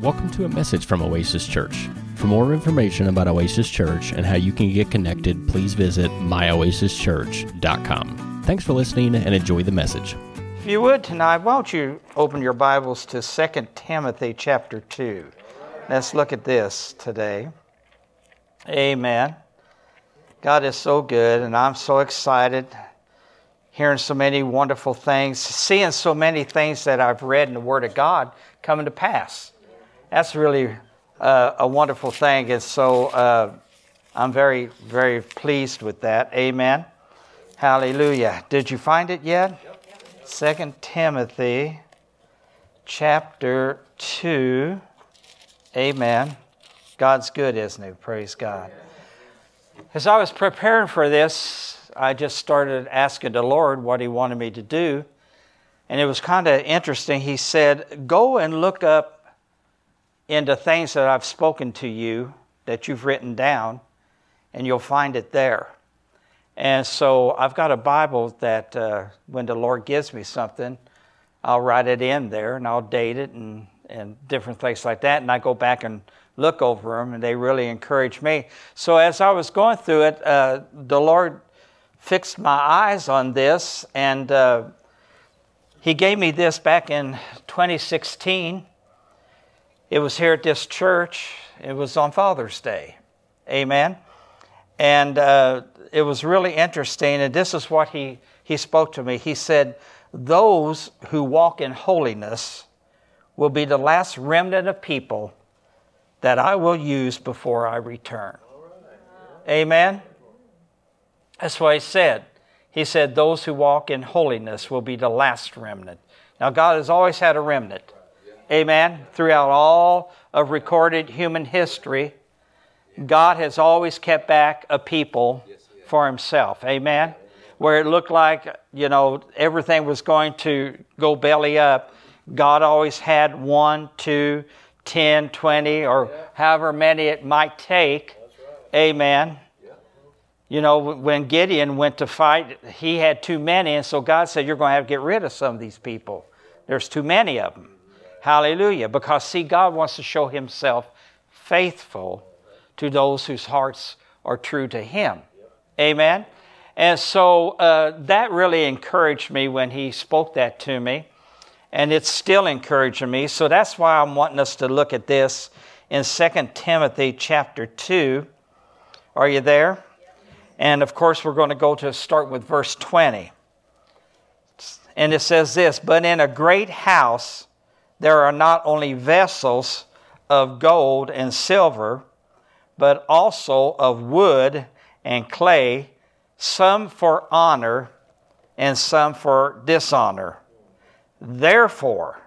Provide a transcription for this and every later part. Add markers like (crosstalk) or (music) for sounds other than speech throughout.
Welcome to a message from Oasis Church. For more information about Oasis Church and how you can get connected, please visit myoasischurch.com. Thanks for listening and enjoy the message. If you would tonight, why don't you open your Bibles to 2 Timothy chapter 2. Let's look at this today. Amen. God is so good, and I'm so excited hearing so many wonderful things, seeing so many things that I've read in the Word of God coming to pass. That's really uh, a wonderful thing. And so uh, I'm very, very pleased with that. Amen. Hallelujah. Did you find it yet? Second Timothy chapter 2. Amen. God's good, isn't he? Praise God. As I was preparing for this, I just started asking the Lord what He wanted me to do. And it was kind of interesting. He said, Go and look up into things that I've spoken to you that you've written down, and you'll find it there. And so I've got a Bible that uh, when the Lord gives me something, I'll write it in there and I'll date it and, and different things like that. And I go back and look over them, and they really encourage me. So as I was going through it, uh, the Lord fixed my eyes on this, and uh, he gave me this back in 2016. It was here at this church. It was on Father's Day. Amen. And uh, it was really interesting. And this is what he, he spoke to me. He said, Those who walk in holiness will be the last remnant of people that I will use before I return. Amen. That's what he said. He said, Those who walk in holiness will be the last remnant. Now, God has always had a remnant. Amen. Throughout all of recorded human history, God has always kept back a people for himself. Amen. Where it looked like, you know, everything was going to go belly up, God always had one, two, ten, twenty, or however many it might take. Amen you know, when Gideon went to fight, he had too many, and so God said, You're going to have to get rid of some of these people. There's too many of them. Hallelujah. Because, see, God wants to show Himself faithful to those whose hearts are true to Him. Amen. And so uh, that really encouraged me when He spoke that to me, and it's still encouraging me. So that's why I'm wanting us to look at this in 2 Timothy chapter 2. Are you there? And of course, we're going to go to start with verse 20. And it says this But in a great house there are not only vessels of gold and silver, but also of wood and clay, some for honor and some for dishonor. Therefore,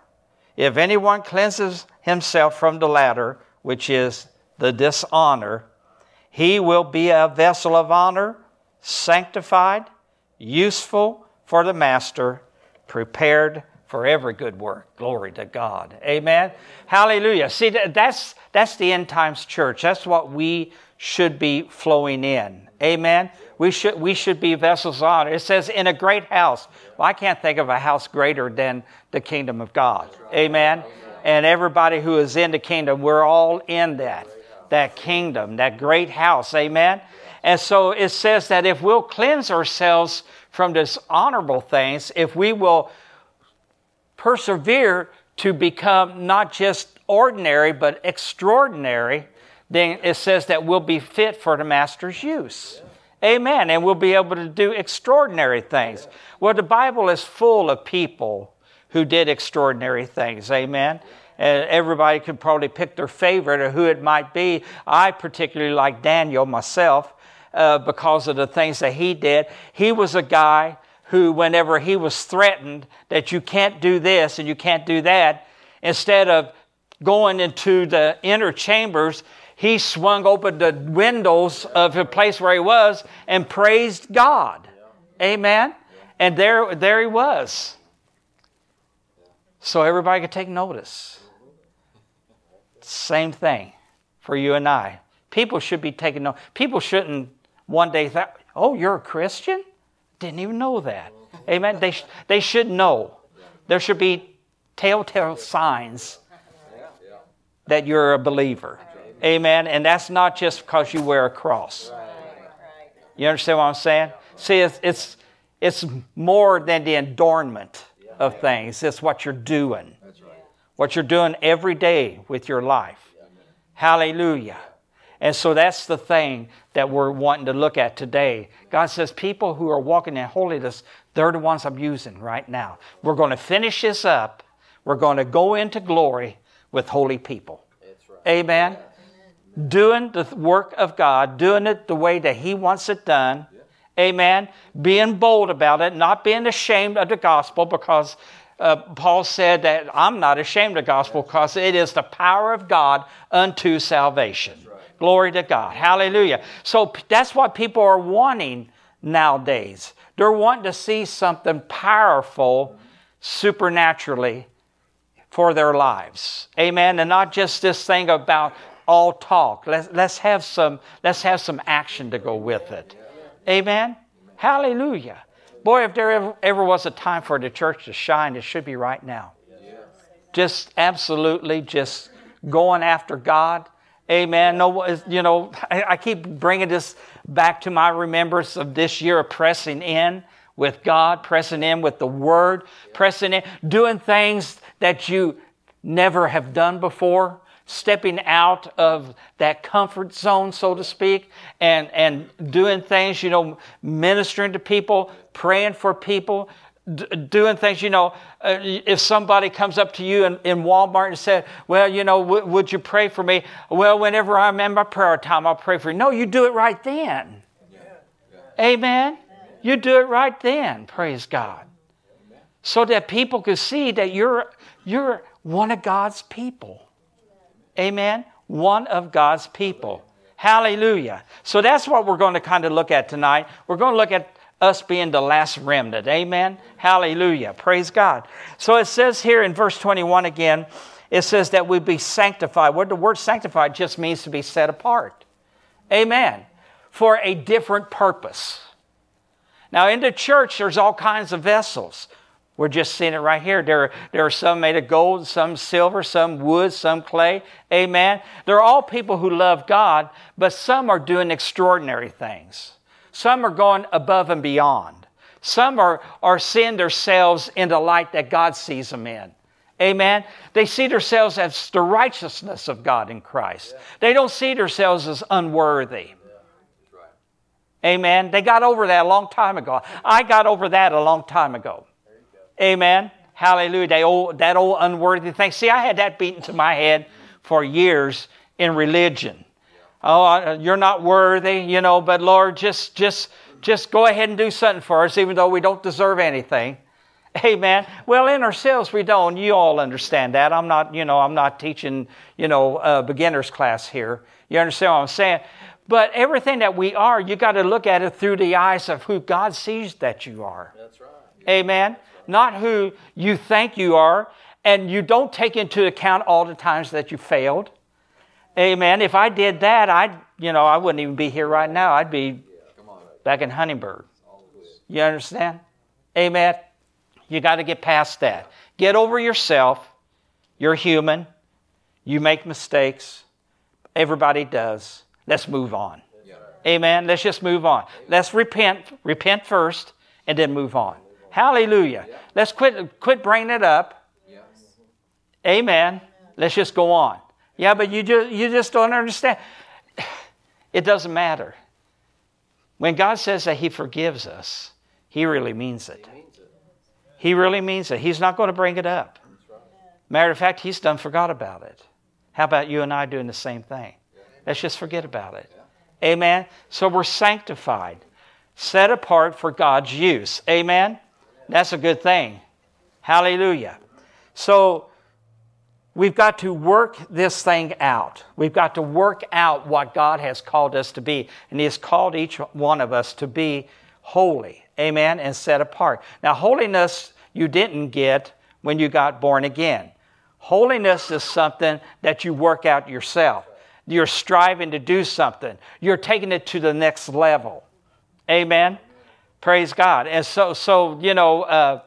if anyone cleanses himself from the latter, which is the dishonor, he will be a vessel of honor, sanctified, useful for the master, prepared for every good work. Glory to God. Amen. Hallelujah. See, that's, that's the end times church. That's what we should be flowing in. Amen. We should, we should be vessels of honor. It says, in a great house. Well, I can't think of a house greater than the kingdom of God. Amen. And everybody who is in the kingdom, we're all in that that kingdom, that great house. Amen. And so it says that if we'll cleanse ourselves from dishonorable things, if we will persevere to become not just ordinary, but extraordinary, then it says that we'll be fit for the Master's use. Amen. And we'll be able to do extraordinary things. Well, the Bible is full of people who did extraordinary things. Amen and everybody could probably pick their favorite or who it might be. I particularly like Daniel myself uh, because of the things that he did. He was a guy who, whenever he was threatened that you can't do this and you can't do that, instead of going into the inner chambers, he swung open the windows of the place where he was and praised God. Amen. And there, there he was. So everybody could take notice. Same thing for you and I. People should be taking note. People shouldn't one day think, oh, you're a Christian? Didn't even know that. Amen. They, sh- they should know. There should be telltale signs that you're a believer. Amen. And that's not just because you wear a cross. You understand what I'm saying? See, it's, it's, it's more than the adornment of things, it's what you're doing. What you're doing every day with your life. Hallelujah. And so that's the thing that we're wanting to look at today. God says, people who are walking in holiness, they're the ones I'm using right now. We're going to finish this up. We're going to go into glory with holy people. Right. Amen. Doing the work of God, doing it the way that He wants it done. Yeah. Amen. Being bold about it, not being ashamed of the gospel because uh, Paul said that I'm not ashamed of the gospel because it is the power of God unto salvation. Glory to God. Hallelujah. So that's what people are wanting nowadays. They're wanting to see something powerful supernaturally for their lives. Amen. And not just this thing about all talk. Let's, let's, have, some, let's have some action to go with it. Amen. Hallelujah. Boy, if there ever, ever was a time for the church to shine, it should be right now. Just absolutely just going after God. Amen. No, you know, I, I keep bringing this back to my remembrance of this year of pressing in with God, pressing in with the Word, pressing in, doing things that you never have done before, stepping out of that comfort zone, so to speak, and, and doing things, you know, ministering to people, praying for people, d- doing things, you know, uh, if somebody comes up to you in, in Walmart and said, Well, you know, w- would you pray for me? Well, whenever I'm in my prayer time, I'll pray for you. No, you do it right then. Yeah. Yeah. Amen. You do it right then, praise God. So that people can see that you're, you're one of God's people. Amen? One of God's people. Hallelujah. So that's what we're going to kind of look at tonight. We're going to look at us being the last remnant. Amen? Hallelujah. Praise God. So it says here in verse 21 again, it says that we be sanctified. What the word sanctified just means to be set apart. Amen. For a different purpose. Now, in the church, there's all kinds of vessels. We're just seeing it right here. There, there are some made of gold, some silver, some wood, some clay. Amen. They're all people who love God, but some are doing extraordinary things. Some are going above and beyond. Some are, are seeing themselves in the light that God sees them in. Amen. They see themselves as the righteousness of God in Christ. They don't see themselves as unworthy. Amen. They got over that a long time ago. I got over that a long time ago. Amen. Hallelujah. That old, that old unworthy thing. See, I had that beaten to my head for years in religion. Oh, you're not worthy, you know, but Lord, just, just, just go ahead and do something for us, even though we don't deserve anything. (laughs) Amen. Well, in ourselves, we don't. You all understand that. I'm not, you know, I'm not teaching, you know, a beginner's class here. You understand what I'm saying? But everything that we are, you got to look at it through the eyes of who God sees that you are. That's right. Amen. Not who you think you are, and you don't take into account all the times that you failed. Amen. If I did that, I'd, you know, I wouldn't even be here right now. I'd be back in Huntingburg. You understand? Amen. You got to get past that. Get over yourself. You're human. You make mistakes. Everybody does. Let's move on. Amen. Let's just move on. Let's repent. Repent first and then move on. Hallelujah. Let's quit, quit bringing it up. Amen. Let's just go on. Yeah, but you just, you just don't understand. It doesn't matter. When God says that He forgives us, He really means it. He really means it. He's not going to bring it up. Matter of fact, He's done forgot about it. How about you and I doing the same thing? Let's just forget about it. Amen. So we're sanctified, set apart for God's use. Amen. That's a good thing. Hallelujah. So we've got to work this thing out. We've got to work out what God has called us to be. And He has called each one of us to be holy. Amen. And set apart. Now, holiness you didn't get when you got born again. Holiness is something that you work out yourself. You're striving to do something. You're taking it to the next level. Amen. Praise God. And so, so you know, uh,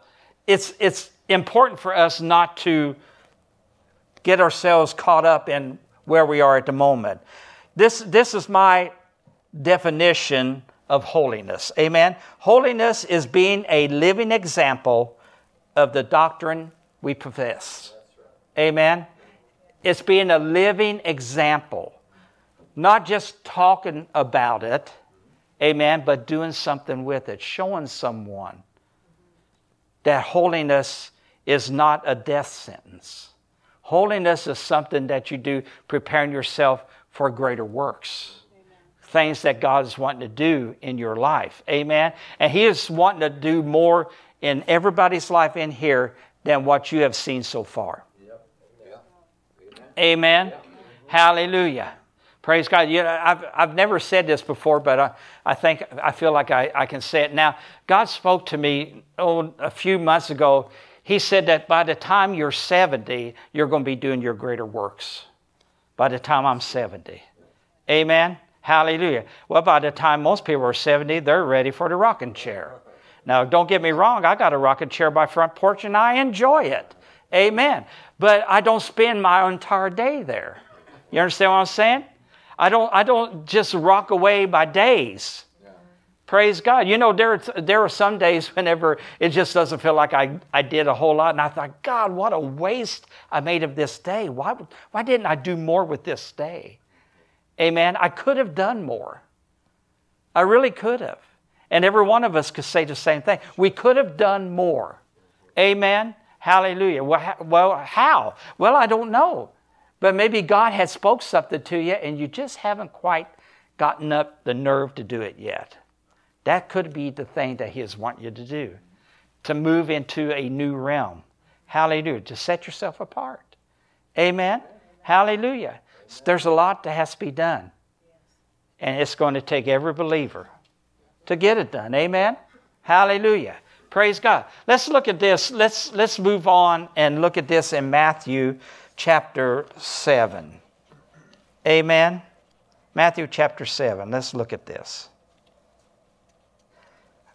it's it's important for us not to get ourselves caught up in where we are at the moment. This, this is my definition of holiness. Amen. Holiness is being a living example of the doctrine we profess. Amen. It's being a living example, not just talking about it, amen, but doing something with it, showing someone that holiness is not a death sentence. Holiness is something that you do preparing yourself for greater works. Amen. Things that God is wanting to do in your life. Amen. And He is wanting to do more in everybody's life in here than what you have seen so far. Amen. Hallelujah. Praise God. You know, I've, I've never said this before, but I, I think I feel like I, I can say it now. God spoke to me oh, a few months ago. He said that by the time you're 70, you're going to be doing your greater works. By the time I'm 70. Amen. Hallelujah. Well, by the time most people are 70, they're ready for the rocking chair. Now, don't get me wrong, I got a rocking chair by front porch and I enjoy it. Amen. But I don't spend my entire day there. You understand what I'm saying? I don't, I don't just rock away by days. Praise God. You know, there, there are some days (laughs) whenever it just doesn't feel like I, I did a whole lot. And I thought, God, what a waste I made of this day. Why, why didn't I do more with this day? Amen. I could have done more. I really could have. And every one of us could say the same thing. We could have done more. Amen. Hallelujah. Well, how? Well, I don't know. But maybe God had spoke something to you and you just haven't quite gotten up the nerve to do it yet. That could be the thing that He is wanting you to do. To move into a new realm. Hallelujah. To set yourself apart. Amen. Hallelujah. There's a lot that has to be done. And it's going to take every believer to get it done. Amen. Hallelujah. Praise God. Let's look at this. Let's, let's move on and look at this in Matthew chapter 7. Amen. Matthew chapter 7. Let's look at this.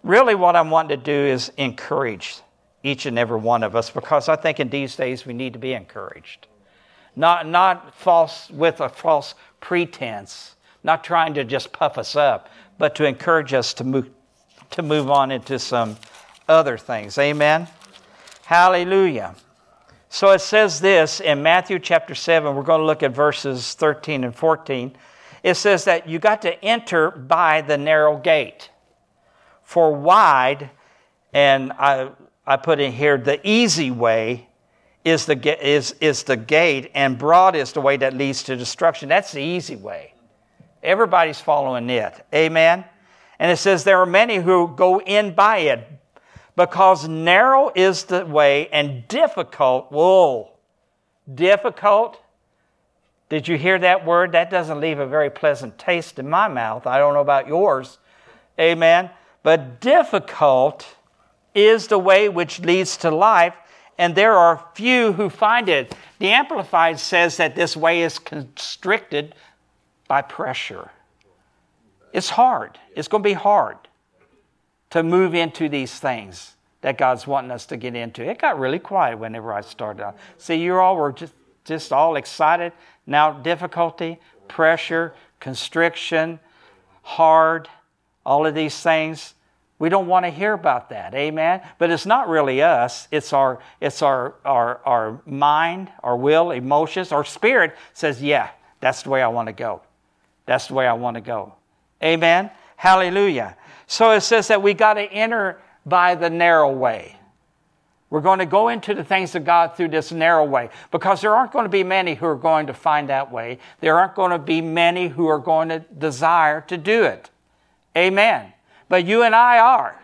Really, what I'm wanting to do is encourage each and every one of us because I think in these days we need to be encouraged. Not, not false with a false pretense, not trying to just puff us up, but to encourage us to move, to move on into some other things. Amen? Hallelujah. So it says this in Matthew chapter 7. We're going to look at verses 13 and 14. It says that you got to enter by the narrow gate. For wide, and I, I put in here, the easy way is the, is, is the gate, and broad is the way that leads to destruction. That's the easy way. Everybody's following it. Amen? And it says there are many who go in by it, because narrow is the way and difficult, whoa, difficult. Did you hear that word? That doesn't leave a very pleasant taste in my mouth. I don't know about yours. Amen. But difficult is the way which leads to life, and there are few who find it. The Amplified says that this way is constricted by pressure. It's hard. It's going to be hard to move into these things that God's wanting us to get into. It got really quiet whenever I started out. See, you all were just, just all excited. Now, difficulty, pressure, constriction, hard, all of these things. We don't want to hear about that, amen? But it's not really us. It's our, it's our, our, our mind, our will, emotions, our spirit says, yeah, that's the way I want to go. That's the way I want to go. Amen? Hallelujah. So it says that we got to enter by the narrow way. We're going to go into the things of God through this narrow way because there aren't going to be many who are going to find that way. There aren't going to be many who are going to desire to do it. Amen. But you and I are.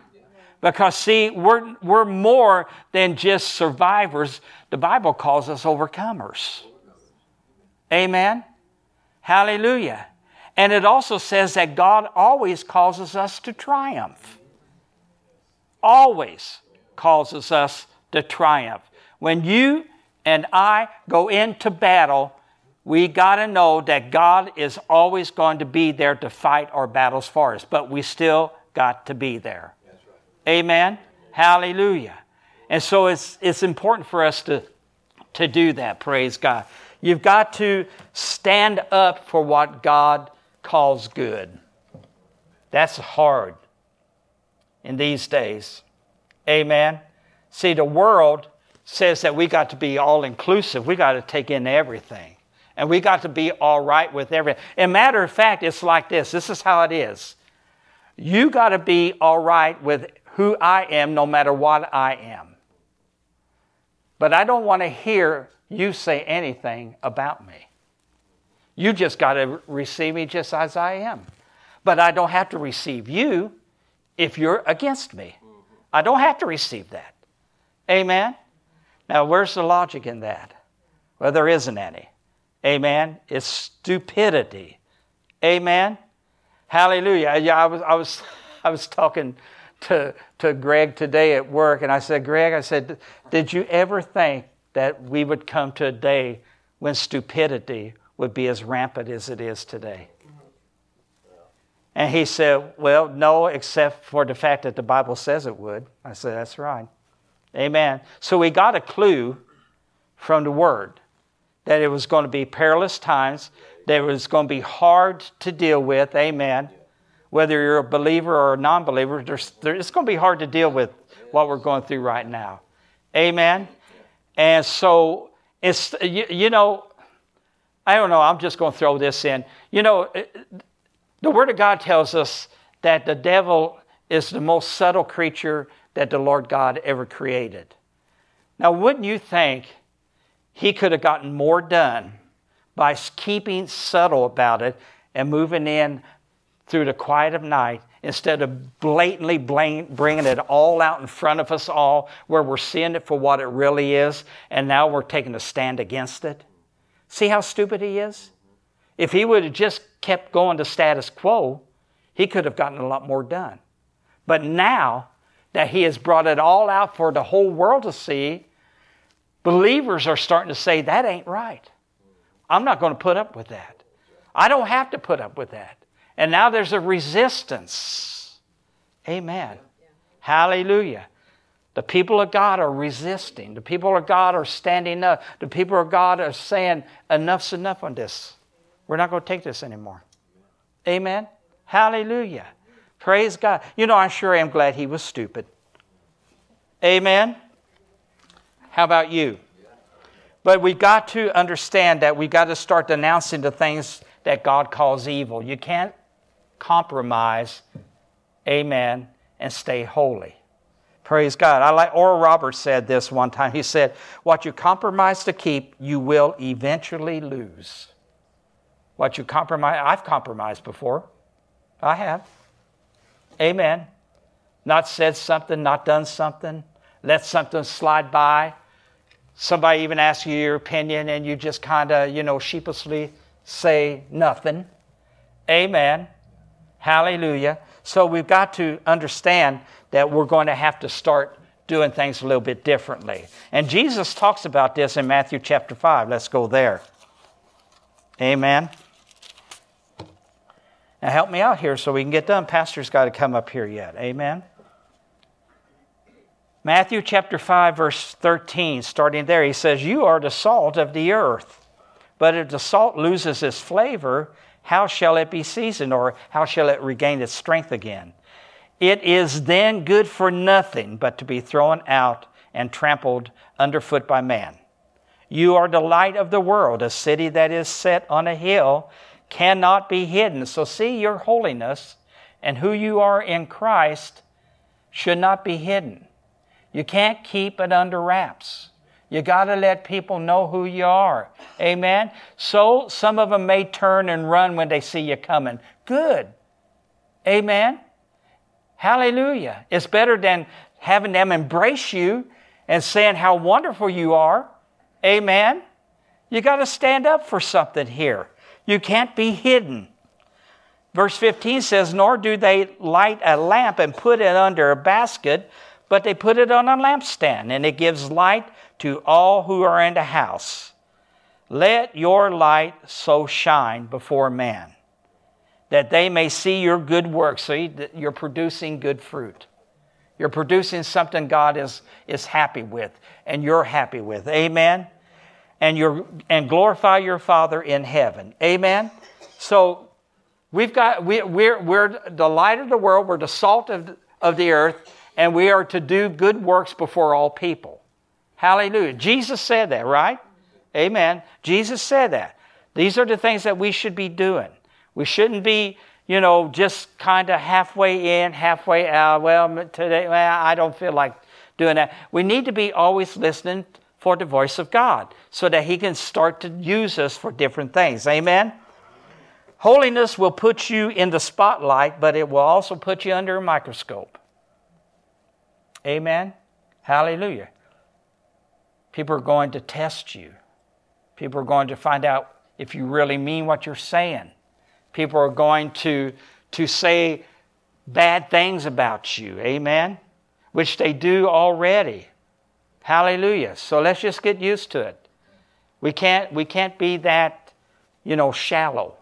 Because, see, we're, we're more than just survivors. The Bible calls us overcomers. Amen. Hallelujah. And it also says that God always causes us to triumph. Always causes us to triumph. When you and I go into battle, we got to know that God is always going to be there to fight our battles for us, but we still got to be there. Right. Amen. Hallelujah. And so it's, it's important for us to, to do that, praise God. You've got to stand up for what God calls good. That's hard in these days. Amen. See, the world says that we got to be all inclusive. We got to take in everything. And we got to be all right with everything. And matter of fact, it's like this. This is how it is. You got to be all right with who I am no matter what I am. But I don't want to hear you say anything about me. You just got to receive me just as I am. But I don't have to receive you if you're against me. I don't have to receive that. Amen? Now, where's the logic in that? Well, there isn't any. Amen? It's stupidity. Amen? Hallelujah. Yeah, I was, I was, (laughs) I was talking to, to Greg today at work, and I said, Greg, I said, did you ever think that we would come to a day when stupidity would be as rampant as it is today? And he said, Well, no, except for the fact that the Bible says it would. I said, That's right. Amen. So we got a clue from the Word that it was going to be perilous times, that it was going to be hard to deal with. Amen. Whether you're a believer or a non believer, it's going to be hard to deal with what we're going through right now. Amen. And so it's, you, you know, I don't know, I'm just going to throw this in. You know, the Word of God tells us that the devil is the most subtle creature that the Lord God ever created. Now, wouldn't you think he could have gotten more done by keeping subtle about it and moving in through the quiet of night instead of blatantly bringing it all out in front of us all, where we're seeing it for what it really is, and now we're taking a stand against it. See how stupid he is? If he would have just kept going to status quo, he could have gotten a lot more done. But now that he has brought it all out for the whole world to see, believers are starting to say, that ain't right. I'm not going to put up with that. I don't have to put up with that. And now there's a resistance. Amen. Hallelujah. The people of God are resisting. The people of God are standing up. The people of God are saying, enough's enough on this. We're not going to take this anymore. Amen. Hallelujah. Praise God. You know, I sure am glad he was stupid. Amen. How about you? But we've got to understand that we've got to start denouncing the things that God calls evil. You can't compromise, amen, and stay holy. Praise God. I like Oral Roberts said this one time. He said, What you compromise to keep, you will eventually lose. What you compromise, I've compromised before. I have. Amen. Not said something, not done something, let something slide by. Somebody even asks you your opinion and you just kind of, you know, sheepishly say nothing. Amen. Hallelujah. So we've got to understand that we're going to have to start doing things a little bit differently. And Jesus talks about this in Matthew chapter 5. Let's go there. Amen. Now help me out here so we can get done. Pastor's got to come up here yet. Amen. Matthew chapter 5, verse 13, starting there, he says, You are the salt of the earth. But if the salt loses its flavor, how shall it be seasoned, or how shall it regain its strength again? It is then good for nothing but to be thrown out and trampled underfoot by man. You are the light of the world. A city that is set on a hill cannot be hidden. So, see, your holiness and who you are in Christ should not be hidden. You can't keep it under wraps. You got to let people know who you are. Amen. So some of them may turn and run when they see you coming. Good. Amen. Hallelujah. It's better than having them embrace you and saying how wonderful you are. Amen. You got to stand up for something here. You can't be hidden. Verse 15 says, Nor do they light a lamp and put it under a basket, but they put it on a lampstand, and it gives light to all who are in the house. Let your light so shine before man that they may see your good works. So you're producing good fruit. You're producing something God is, is happy with and you're happy with. Amen. and, your, and glorify your Father in heaven. Amen? So we've got, we, we're, we're the light of the world, we're the salt of, of the earth, and we are to do good works before all people. Hallelujah. Jesus said that, right? Amen. Jesus said that. These are the things that we should be doing. We shouldn't be, you know, just kind of halfway in, halfway out. Well, today, well, I don't feel like doing that. We need to be always listening for the voice of God so that He can start to use us for different things. Amen? Holiness will put you in the spotlight, but it will also put you under a microscope. Amen? Hallelujah. People are going to test you. People are going to find out if you really mean what you're saying. People are going to, to say bad things about you. Amen? Which they do already. Hallelujah. So let's just get used to it. We can't, we can't be that, you know, shallow.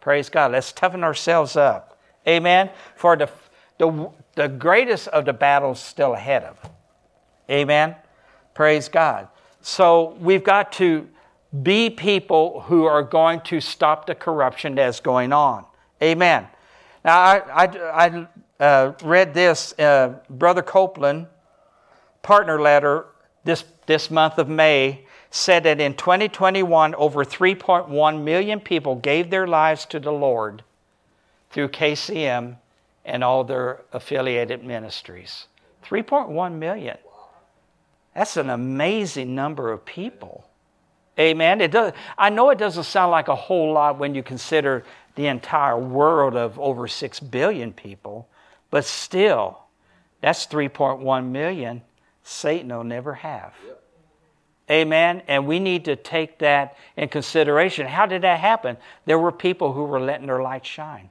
Praise God. Let's toughen ourselves up. Amen. For the, the, the greatest of the battles still ahead of. Amen. Praise God. So we've got to be people who are going to stop the corruption that's going on. Amen. Now, I, I, I uh, read this, uh, Brother Copeland, partner letter this, this month of May said that in 2021, over 3.1 million people gave their lives to the Lord through KCM and all their affiliated ministries. 3.1 million. That's an amazing number of people. Amen. It does, I know it doesn't sound like a whole lot when you consider the entire world of over 6 billion people, but still, that's 3.1 million Satan will never have. Amen. And we need to take that in consideration. How did that happen? There were people who were letting their light shine.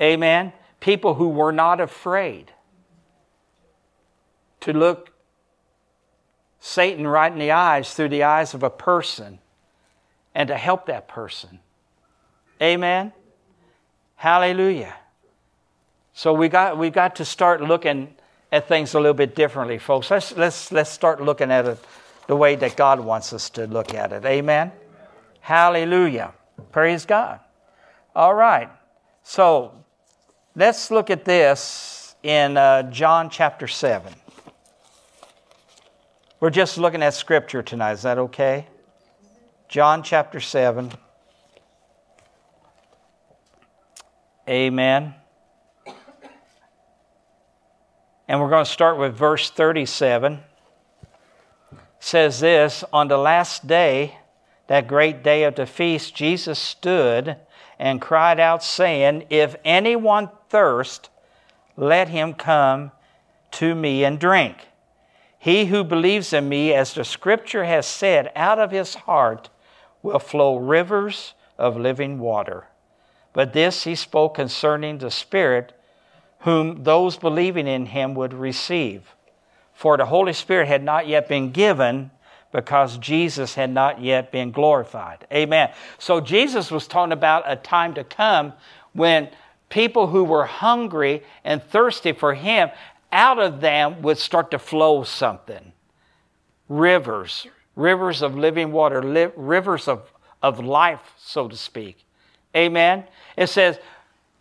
Amen. People who were not afraid to look Satan right in the eyes through the eyes of a person and to help that person. Amen. Hallelujah. So we got we got to start looking at things a little bit differently, folks. Let's, let's, let's start looking at it the way that God wants us to look at it. Amen? Hallelujah. Praise God. All right. So let's look at this in uh, John chapter 7. We're just looking at scripture tonight. Is that okay? John chapter 7. Amen. And we're going to start with verse 37. It says this On the last day, that great day of the feast, Jesus stood and cried out, saying, If anyone thirst, let him come to me and drink. He who believes in me, as the scripture has said, out of his heart will flow rivers of living water. But this he spoke concerning the Spirit whom those believing in him would receive. For the Holy Spirit had not yet been given because Jesus had not yet been glorified. Amen. So Jesus was talking about a time to come when people who were hungry and thirsty for him, out of them would start to flow something. Rivers, rivers of living water, li- rivers of, of life, so to speak. Amen. It says,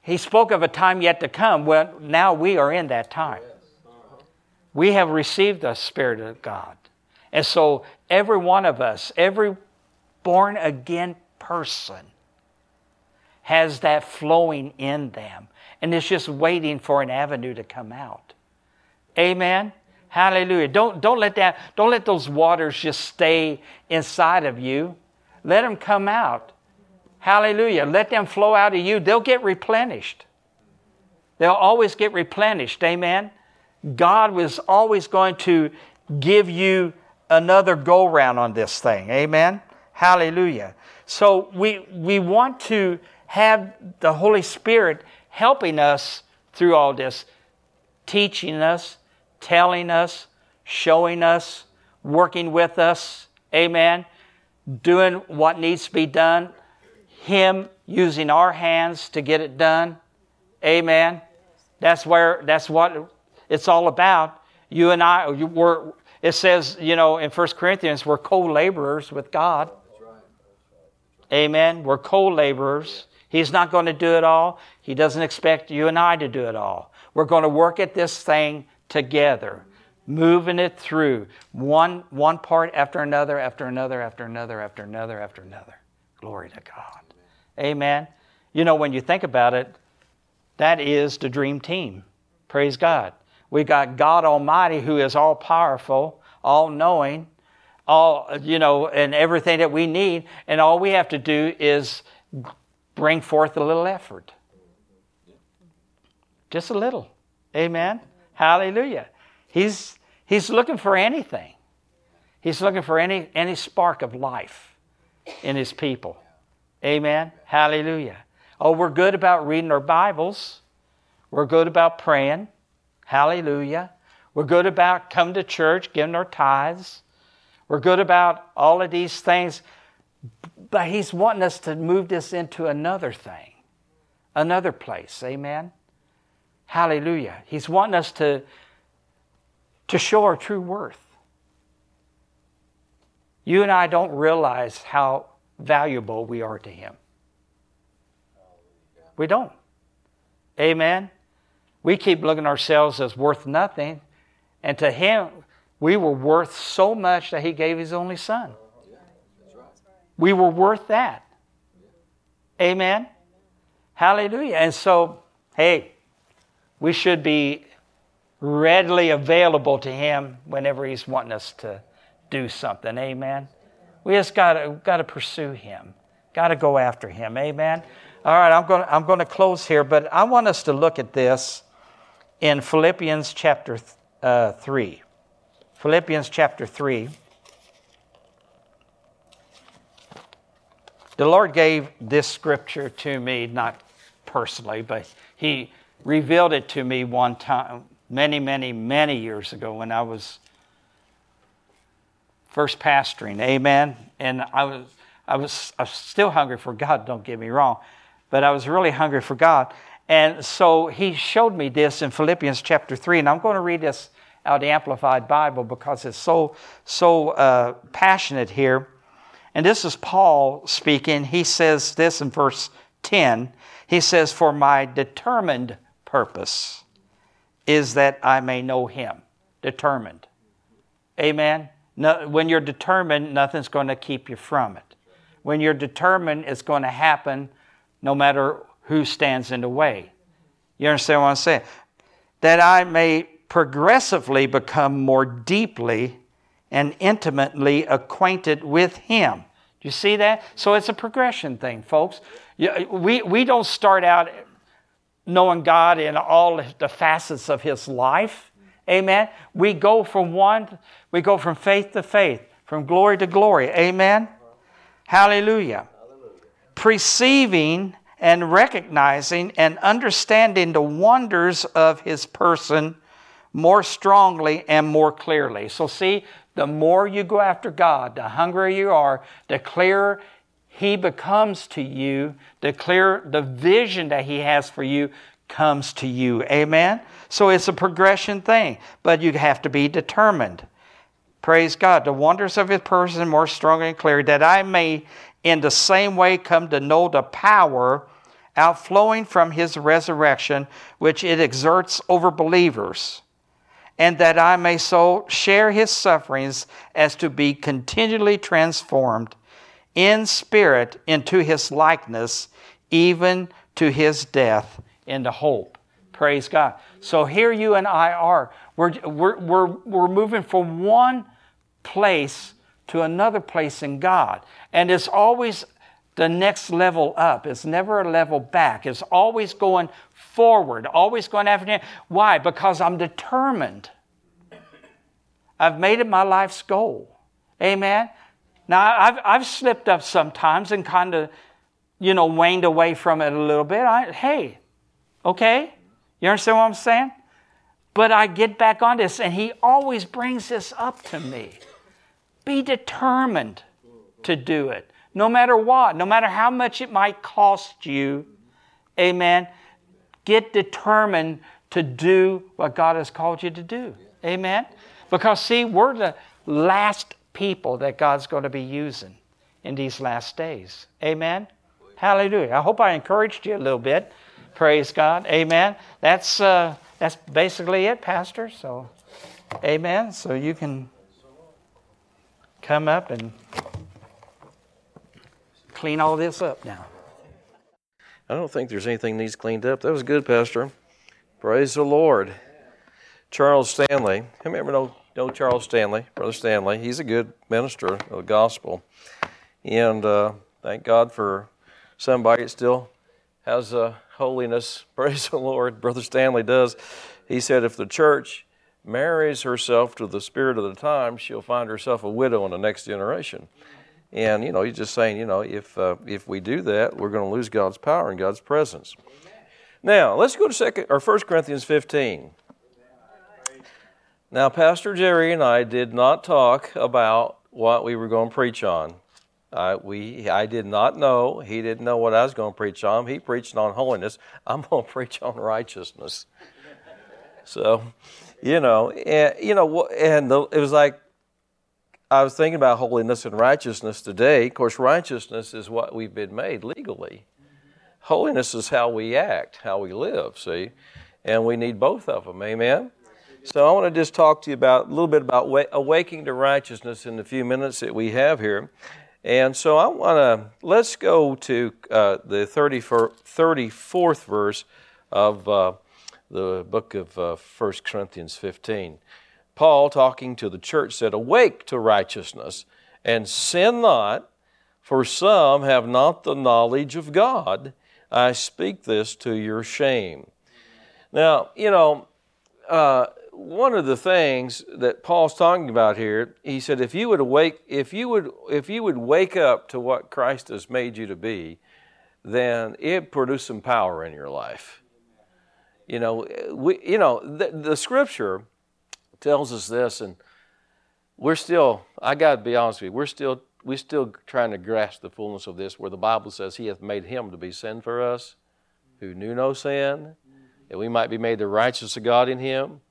he spoke of a time yet to come. Well, now we are in that time. We have received the Spirit of God. And so, every one of us, every born again person, has that flowing in them. And it's just waiting for an avenue to come out. Amen. Hallelujah. Don't, don't, let that, don't let those waters just stay inside of you. Let them come out. Hallelujah. Let them flow out of you. They'll get replenished. They'll always get replenished. Amen. God was always going to give you another go round on this thing. Amen. Hallelujah. So we, we want to have the Holy Spirit helping us through all this, teaching us, telling us, showing us, working with us. Amen. Doing what needs to be done him using our hands to get it done. Amen. That's where that's what it's all about. You and I we're It says, you know, in 1 Corinthians, we're co laborers with God. Amen. We're co laborers. He's not going to do it all. He doesn't expect you and I to do it all. We're going to work at this thing together, moving it through one, one part after another, after another, after another, after another, after another. Glory to God. Amen. You know, when you think about it, that is the dream team. Praise God. We got God Almighty who is all powerful, all knowing, all, you know, and everything that we need. And all we have to do is bring forth a little effort. Just a little. Amen. Hallelujah. He's, he's looking for anything. He's looking for any, any spark of life in his people. Amen. Hallelujah. Oh, we're good about reading our Bibles. We're good about praying. Hallelujah. We're good about coming to church, giving our tithes. We're good about all of these things. But He's wanting us to move this into another thing, another place. Amen. Hallelujah. He's wanting us to, to show our true worth. You and I don't realize how valuable we are to Him. We don't. Amen. We keep looking ourselves as worth nothing, and to Him, we were worth so much that He gave His only Son. We were worth that. Amen. Hallelujah. And so, hey, we should be readily available to Him whenever He's wanting us to do something. Amen. We just got to pursue Him. Got to go after Him. Amen. All right, I'm going to, I'm going to close here, but I want us to look at this in Philippians chapter uh, 3. Philippians chapter 3. The Lord gave this scripture to me, not personally, but He revealed it to me one time, many, many, many years ago when I was first pastoring. Amen. And I was, I was, I was still hungry for God, don't get me wrong, but I was really hungry for God. And so he showed me this in Philippians chapter 3, and I'm going to read this out the Amplified Bible because it's so, so uh, passionate here. And this is Paul speaking. He says this in verse 10. He says, For my determined purpose is that I may know him. Determined. Amen. No, when you're determined, nothing's going to keep you from it. When you're determined, it's going to happen no matter who stands in the way. You understand what I'm saying? That I may progressively become more deeply and intimately acquainted with Him. Do you see that? So it's a progression thing, folks. We, we don't start out knowing God in all the facets of His life. Amen. We go from one, we go from faith to faith, from glory to glory. Amen. Hallelujah. Hallelujah. Perceiving and recognizing and understanding the wonders of his person more strongly and more clearly. So, see, the more you go after God, the hungrier you are, the clearer he becomes to you, the clearer the vision that he has for you comes to you. Amen? So it's a progression thing, but you have to be determined. Praise God. The wonders of his person more strongly and clear, that I may in the same way come to know the power outflowing from his resurrection, which it exerts over believers, and that I may so share his sufferings as to be continually transformed in spirit into his likeness, even to his death into hope. Praise God. So here you and I are. We're, we're, we're, we're moving from one place to another place in God. And it's always the next level up. It's never a level back. It's always going forward, always going after. Why? Because I'm determined. I've made it my life's goal. Amen. Now, I've, I've slipped up sometimes and kind of, you know, waned away from it a little bit. I, hey, okay? You understand what I'm saying? But I get back on this, and He always brings this up to me. Be determined to do it, no matter what, no matter how much it might cost you. Amen. Get determined to do what God has called you to do. Amen. Because, see, we're the last people that God's going to be using in these last days. Amen? Hallelujah. I hope I encouraged you a little bit. Praise God. Amen. That's, uh, that's basically it, Pastor. So, amen. So you can come up and clean all this up now. I don't think there's anything needs cleaned up. That was good, Pastor. Praise the Lord. Charles Stanley. How many ever know, Charles Stanley, Brother Stanley? He's a good minister of the gospel. And uh, thank God for somebody that still has a holiness. (laughs) Praise the Lord. Brother Stanley does. He said if the church marries herself to the spirit of the time, she'll find herself a widow in the next generation. And you know, he's just saying, you know, if uh, if we do that, we're going to lose God's power and God's presence. Now, let's go to second or First Corinthians 15. Now, Pastor Jerry and I did not talk about what we were going to preach on. I, we, I did not know. He didn't know what I was going to preach on. He preached on holiness. I'm going (laughs) to preach on righteousness. So, you know, and, you know, and the, it was like I was thinking about holiness and righteousness today. Of course, righteousness is what we've been made legally. Holiness is how we act, how we live, see? And we need both of them. Amen? So I want to just talk to you about a little bit about awakening to righteousness in the few minutes that we have here. And so I want to, let's go to uh, the 34th verse of uh, the book of uh, 1 Corinthians 15. Paul, talking to the church, said, Awake to righteousness and sin not, for some have not the knowledge of God. I speak this to your shame. Now, you know, uh, one of the things that Paul's talking about here, he said, if you would awake, if you would, if you would wake up to what Christ has made you to be, then it produce some power in your life. You know, we, you know, the, the Scripture tells us this, and we're still, I got to be honest with you, we're still, we're still trying to grasp the fullness of this, where the Bible says He hath made Him to be sin for us, who knew no sin, that we might be made the righteousness of God in Him.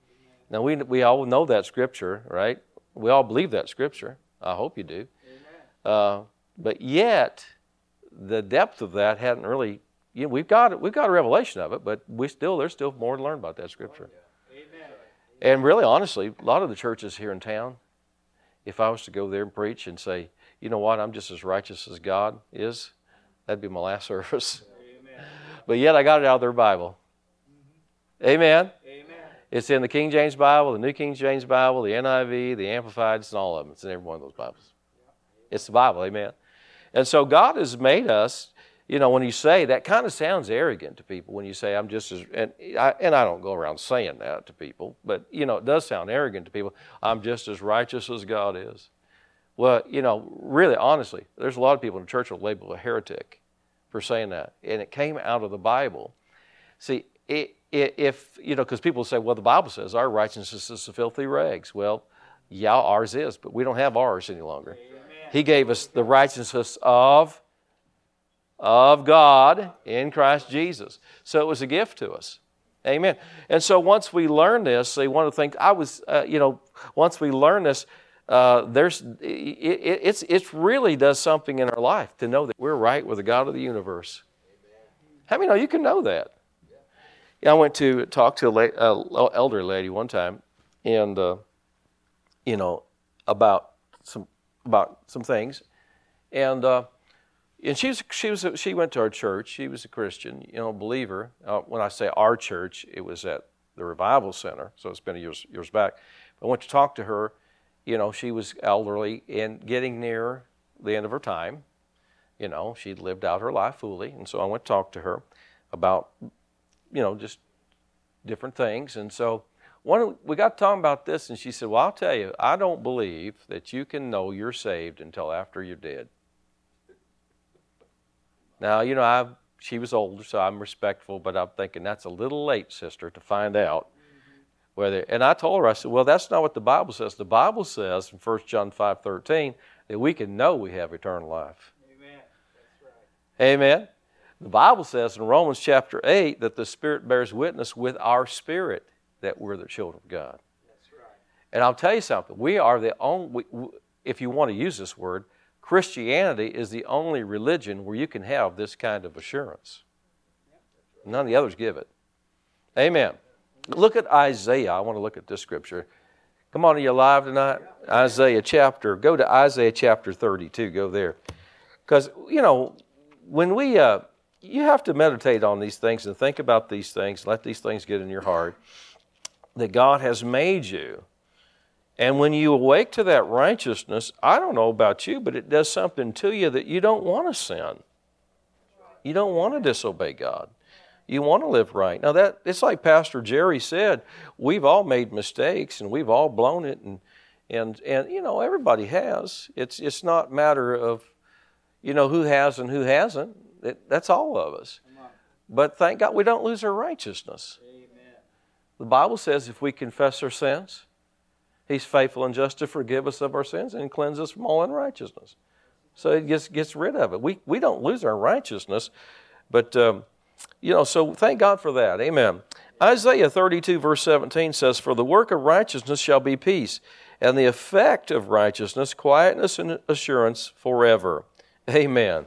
Now, we, we all know that Scripture, right? We all believe that Scripture. I hope you do. Uh, but yet, the depth of that hadn't really, you know, we've got, we've got a revelation of it, but we still, there's still more to learn about that Scripture. Amen. And really, honestly, a lot of the churches here in town, if I was to go there and preach and say, you know what, I'm just as righteous as God is, that'd be my last (laughs) service. Amen. But yet I got it out of their Bible. Mm-hmm. Amen. Amen. It's in the King James Bible, the New King James Bible, the NIV, the Amplified, it's in all of them. It's in every one of those Bibles. It's the Bible, amen. And so God has made us you know, when you say that kind of sounds arrogant to people when you say, I'm just as, and I, and I don't go around saying that to people, but, you know, it does sound arrogant to people. I'm just as righteous as God is. Well, you know, really, honestly, there's a lot of people in the church will label a heretic for saying that. And it came out of the Bible. See, it, it, if, you know, because people say, well, the Bible says our righteousness is the filthy rags. Well, yeah, ours is, but we don't have ours any longer. Amen. He gave us the righteousness of of God in Christ Jesus. So it was a gift to us. Amen. And so once we learn this, see, one of the things I was, uh, you know, once we learn this, uh, there's, it, it, it's, it really does something in our life to know that we're right with the God of the universe. How many know you can know that? Yeah, I went to talk to a uh, elder lady one time, and uh, you know about some about some things, and uh, and she was, she was she went to our church. She was a Christian, you know, believer. Uh, when I say our church, it was at the Revival Center, so it's been years years back. I went to talk to her. You know, she was elderly and getting near the end of her time. You know, she'd lived out her life fully, and so I went to talk to her about, you know, just different things. And so one, we got talking about this, and she said, "Well, I'll tell you, I don't believe that you can know you're saved until after you're dead." Now, you know, I she was older, so I'm respectful, but I'm thinking that's a little late, sister, to find out mm-hmm. whether. And I told her, I said, well, that's not what the Bible says. The Bible says in 1 John 5 13 that we can know we have eternal life. Amen. Right. Amen. The Bible says in Romans chapter 8 that the Spirit bears witness with our spirit that we're the children of God. That's right. And I'll tell you something. We are the only, if you want to use this word, Christianity is the only religion where you can have this kind of assurance. None of the others give it. Amen. Look at Isaiah. I want to look at this scripture. Come on, are you alive tonight? Isaiah chapter. Go to Isaiah chapter 32. Go there. Because, you know, when we, uh, you have to meditate on these things and think about these things, let these things get in your heart, that God has made you. And when you awake to that righteousness, I don't know about you, but it does something to you that you don't want to sin. You don't want to disobey God. You want to live right. Now that it's like Pastor Jerry said, we've all made mistakes and we've all blown it and and and you know everybody has. It's it's not matter of you know who has and who hasn't. It, that's all of us. But thank God we don't lose our righteousness. Amen. The Bible says if we confess our sins, He's faithful and just to forgive us of our sins and cleanse us from all unrighteousness. So it gets, gets rid of it. We, we don't lose our righteousness, but, um, you know, so thank God for that. Amen. Isaiah 32, verse 17 says, For the work of righteousness shall be peace, and the effect of righteousness, quietness and assurance forever. Amen.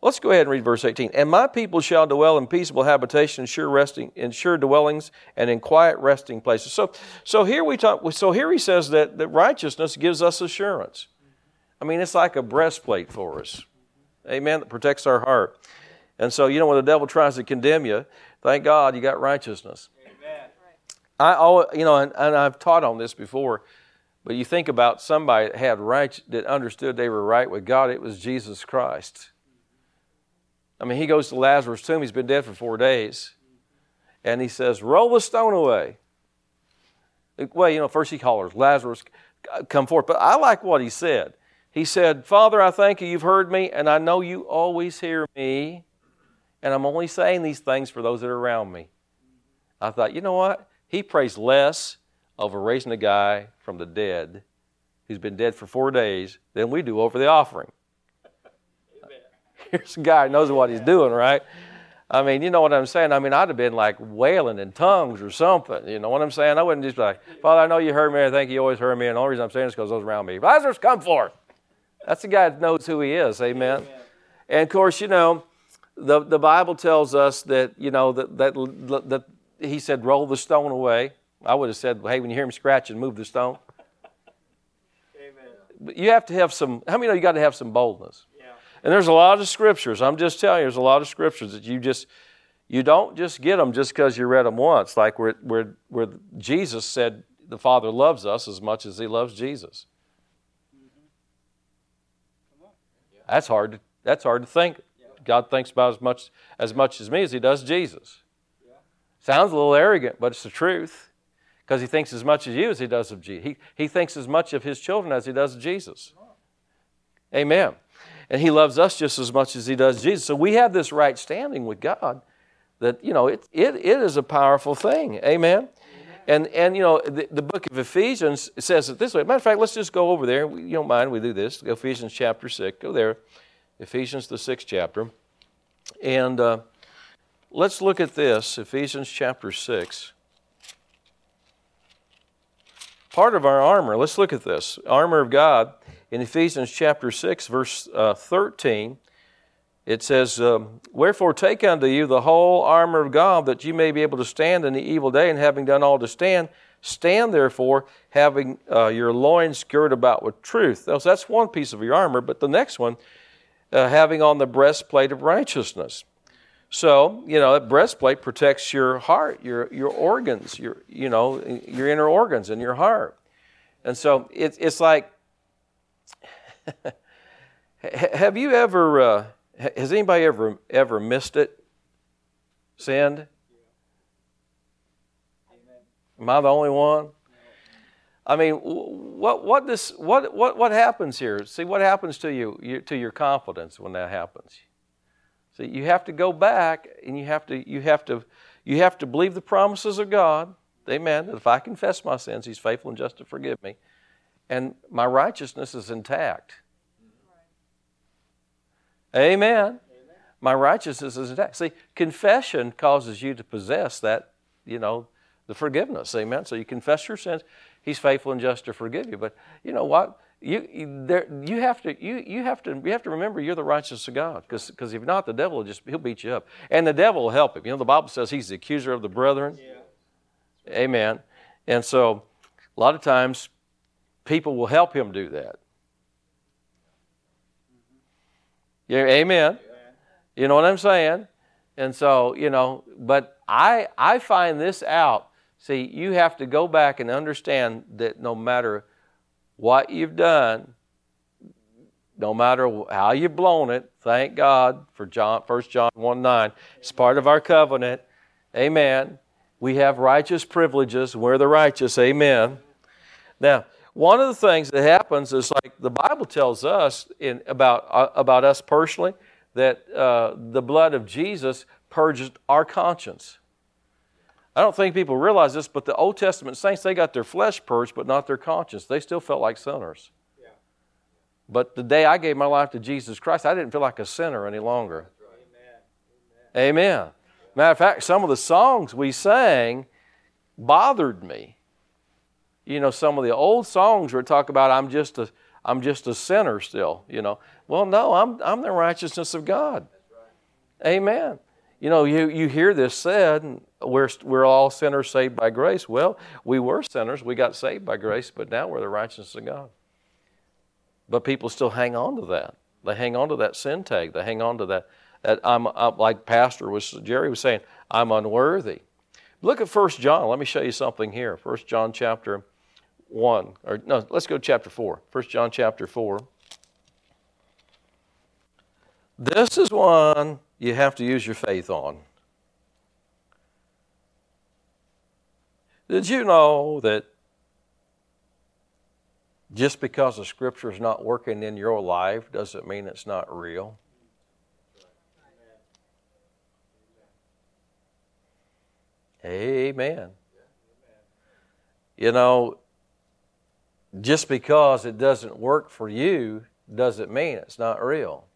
Let's go ahead and read verse 18. And my people shall dwell in peaceable habitation, sure resting, in sure dwellings, and in quiet resting places. So, so here we talk. So here he says that, that righteousness gives us assurance. I mean, it's like a breastplate for us. Amen. That protects our heart. And so, you know, when the devil tries to condemn you, thank God you got righteousness. Amen. I always, you know, and, and I've taught on this before, but you think about somebody that had right, that understood they were right with God. It was Jesus Christ. I mean, he goes to Lazarus' tomb. He's been dead for four days. And he says, Roll the stone away. Well, you know, first he hollers, Lazarus, come forth. But I like what he said. He said, Father, I thank you, you've heard me, and I know you always hear me. And I'm only saying these things for those that are around me. I thought, you know what? He prays less over raising a guy from the dead who's been dead for four days than we do over the offering. Here's a guy who knows what he's doing, right? I mean, you know what I'm saying? I mean, I'd have been like wailing in tongues or something. You know what I'm saying? I wouldn't just be like, Father, I know you heard me. I think you always heard me. And the only reason I'm saying this is because those around me. Lazarus, come forth. That's the guy that knows who he is. Amen. Amen. And of course, you know, the, the Bible tells us that, you know, that, that, that he said, roll the stone away. I would have said, hey, when you hear him scratching, move the stone. Amen. But you have to have some, how many know you got to have some boldness? And there's a lot of scriptures. I'm just telling you, there's a lot of scriptures that you just you don't just get them just because you read them once. Like where, where, where Jesus said the Father loves us as much as He loves Jesus. That's hard. To, that's hard to think. God thinks about as much as much as me as He does Jesus. Sounds a little arrogant, but it's the truth. Because He thinks as much of you as He does of Jesus. He, he thinks as much of His children as He does of Jesus. Amen and He loves us just as much as He does Jesus. So we have this right standing with God that, you know, it, it, it is a powerful thing. Amen? And, and you know, the, the book of Ephesians says it this way. Matter of fact, let's just go over there. You don't mind, we do this. Ephesians chapter 6. Go there. Ephesians, the sixth chapter. And uh, let's look at this Ephesians chapter 6. Part of our armor, let's look at this armor of God in Ephesians chapter 6, verse uh, 13, it says, um, Wherefore take unto you the whole armor of God, that you may be able to stand in the evil day, and having done all to stand, stand therefore, having uh, your loins girded about with truth. So that's one piece of your armor, but the next one, uh, having on the breastplate of righteousness. So, you know, that breastplate protects your heart, your, your organs, your, you know, your inner organs and your heart. And so it, it's like Have you ever, uh, has anybody ever, ever missed it? Sinned? Am I the only one? I mean, what, what, this, what, what, what happens here? See, what happens to you, you, to your confidence when that happens? See, you have to go back and you have to, you have to, you have to believe the promises of God. Amen. That if I confess my sins, He's faithful and just to forgive me. And my righteousness is intact. Amen. Amen. My righteousness is intact. See, confession causes you to possess that, you know, the forgiveness. Amen. So you confess your sins. He's faithful and just to forgive you. But you know what? You, you, there, you have to you, you have to you have to remember you're the righteousness of God because because if not the devil will just he'll beat you up and the devil will help him you know the Bible says he's the accuser of the brethren yeah. Amen and so a lot of times people will help him do that yeah amen you know what I'm saying and so you know but I I find this out see you have to go back and understand that no matter what you've done, no matter how you've blown it, thank God for John, 1 John 1 9. It's part of our covenant. Amen. We have righteous privileges. We're the righteous. Amen. Now, one of the things that happens is like the Bible tells us in, about, uh, about us personally that uh, the blood of Jesus purges our conscience. I don't think people realize this, but the Old Testament saints, they got their flesh purged, but not their conscience. They still felt like sinners. Yeah. But the day I gave my life to Jesus Christ, I didn't feel like a sinner any longer. Right. Amen. Amen. Matter of fact, some of the songs we sang bothered me. You know, some of the old songs where talk about I'm just a I'm just a sinner still, you know. Well, no, I'm I'm the righteousness of God. Right. Amen. You know, you, you hear this said, we're, we're all sinners saved by grace. Well, we were sinners. We got saved by grace, but now we're the righteousness of God. But people still hang on to that. They hang on to that sin tag. They hang on to that. that I'm, I'm like Pastor was Jerry was saying, I'm unworthy. Look at 1 John. Let me show you something here. 1 John chapter 1. Or no, let's go to chapter 4. 1 John chapter 4. This is one you have to use your faith on. Did you know that just because the scripture is not working in your life doesn't mean it's not real? Amen. You know, just because it doesn't work for you doesn't mean it's not real.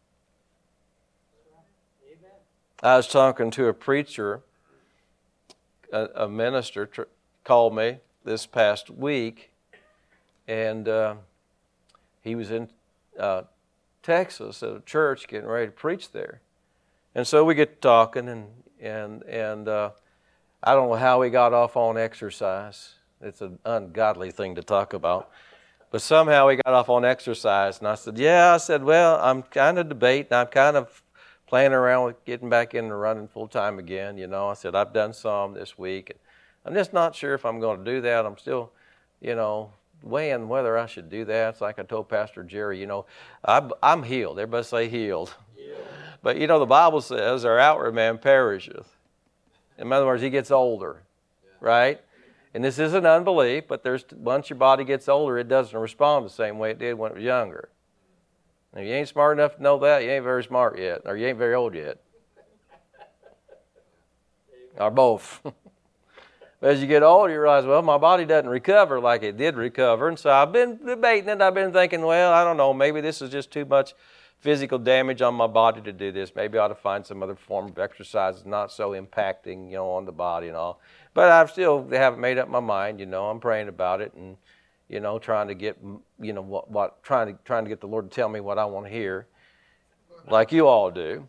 I was talking to a preacher, a, a minister, tr- called me this past week, and uh, he was in uh, Texas at a church getting ready to preach there. And so we get talking, and and and uh, I don't know how we got off on exercise. It's an ungodly thing to talk about, but somehow we got off on exercise, and I said, "Yeah," I said, "Well, I'm kind of debating. I'm kind of playing around with getting back into running full time again. You know, I said I've done some this week. I'm just not sure if I'm going to do that. I'm still, you know, weighing whether I should do that. It's like I told Pastor Jerry, you know, I'm, I'm healed. Everybody say healed. Yeah. But you know, the Bible says our outward man perisheth. In other words, he gets older, yeah. right? And this isn't unbelief, but there's once your body gets older, it doesn't respond the same way it did when it was younger. If you ain't smart enough to know that, you ain't very smart yet, or you ain't very old yet. or both. (laughs) but As you get older, you realize, well, my body doesn't recover like it did recover. And so I've been debating it. I've been thinking, well, I don't know, maybe this is just too much physical damage on my body to do this. Maybe I ought to find some other form of exercise that's not so impacting, you know, on the body and all. But I still haven't made up my mind, you know. I'm praying about it and, you know, trying to get, you know, what, what trying to trying to get the Lord to tell me what I want to hear, like you all do.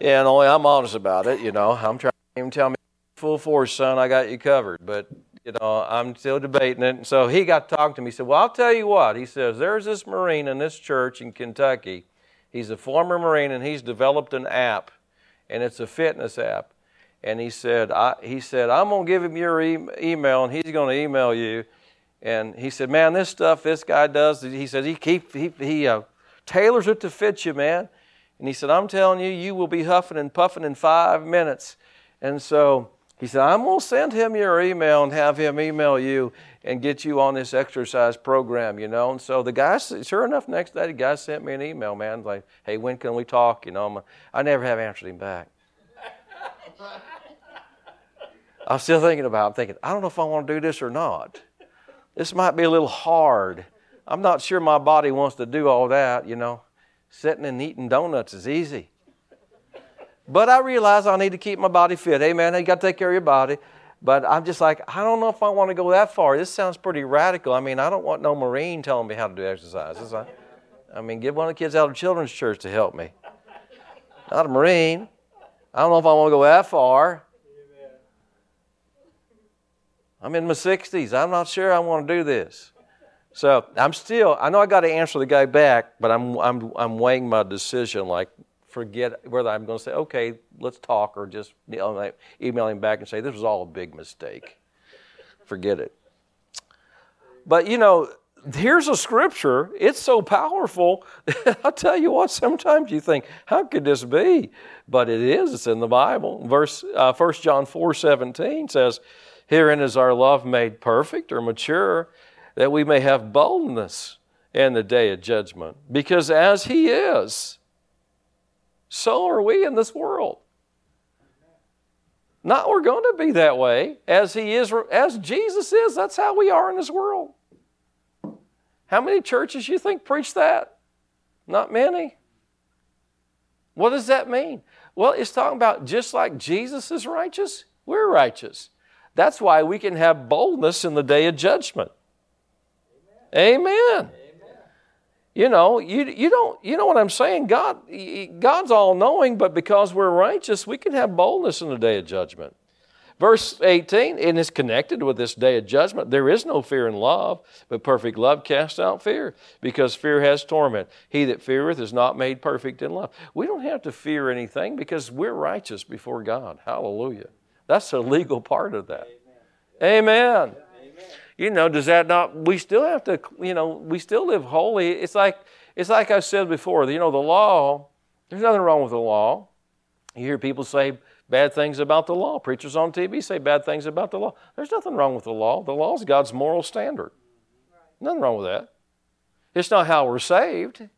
And only I'm honest about it, you know. I'm trying to tell me full force, son, I got you covered. But, you know, I'm still debating it. And so he got talking to me. He said, Well, I'll tell you what. He says, There's this Marine in this church in Kentucky. He's a former Marine and he's developed an app, and it's a fitness app. And he said, I, he said, I'm going to give him your e- email and he's going to email you. And he said, Man, this stuff this guy does, he said, he, keep, he, he uh, tailors it to fit you, man. And he said, I'm telling you, you will be huffing and puffing in five minutes. And so he said, I'm going to send him your email and have him email you and get you on this exercise program, you know. And so the guy, sure enough, next day the guy sent me an email, man, like, hey, when can we talk? You know, I never have answered him back. I'm still thinking about it. I'm thinking, I don't know if I want to do this or not. This might be a little hard. I'm not sure my body wants to do all that, you know. Sitting and eating donuts is easy. But I realize I need to keep my body fit. Amen. You got to take care of your body. But I'm just like, I don't know if I want to go that far. This sounds pretty radical. I mean, I don't want no Marine telling me how to do exercises. Like, I mean, get one of the kids out of children's church to help me. Not a Marine. I don't know if I want to go that far. I'm in my 60s. I'm not sure I want to do this. So I'm still, I know I got to answer the guy back, but I'm, I'm, I'm weighing my decision like, forget whether I'm going to say, okay, let's talk, or just email him back and say, this was all a big mistake. Forget it. But you know, here's a scripture. It's so powerful. (laughs) I'll tell you what, sometimes you think, how could this be? But it is. It's in the Bible. Verse uh, 1 John 4 17 says, Herein is our love made perfect or mature, that we may have boldness in the day of judgment. Because as He is, so are we in this world. Not we're going to be that way. As He is, as Jesus is, that's how we are in this world. How many churches you think preach that? Not many. What does that mean? Well, it's talking about just like Jesus is righteous, we're righteous. That's why we can have boldness in the day of judgment. Amen. Amen. You know, you, you don't you know what I'm saying? God God's all knowing, but because we're righteous, we can have boldness in the day of judgment. Verse 18, and it's connected with this day of judgment. There is no fear in love, but perfect love casts out fear, because fear has torment. He that feareth is not made perfect in love. We don't have to fear anything because we're righteous before God. Hallelujah. That's a legal part of that. Amen. Amen. You know, does that not we still have to, you know, we still live holy. It's like it's like I said before, you know, the law, there's nothing wrong with the law. You hear people say, bad things about the law. Preachers on TV say bad things about the law. There's nothing wrong with the law. The law is God's moral standard. Nothing wrong with that. It's not how we're saved,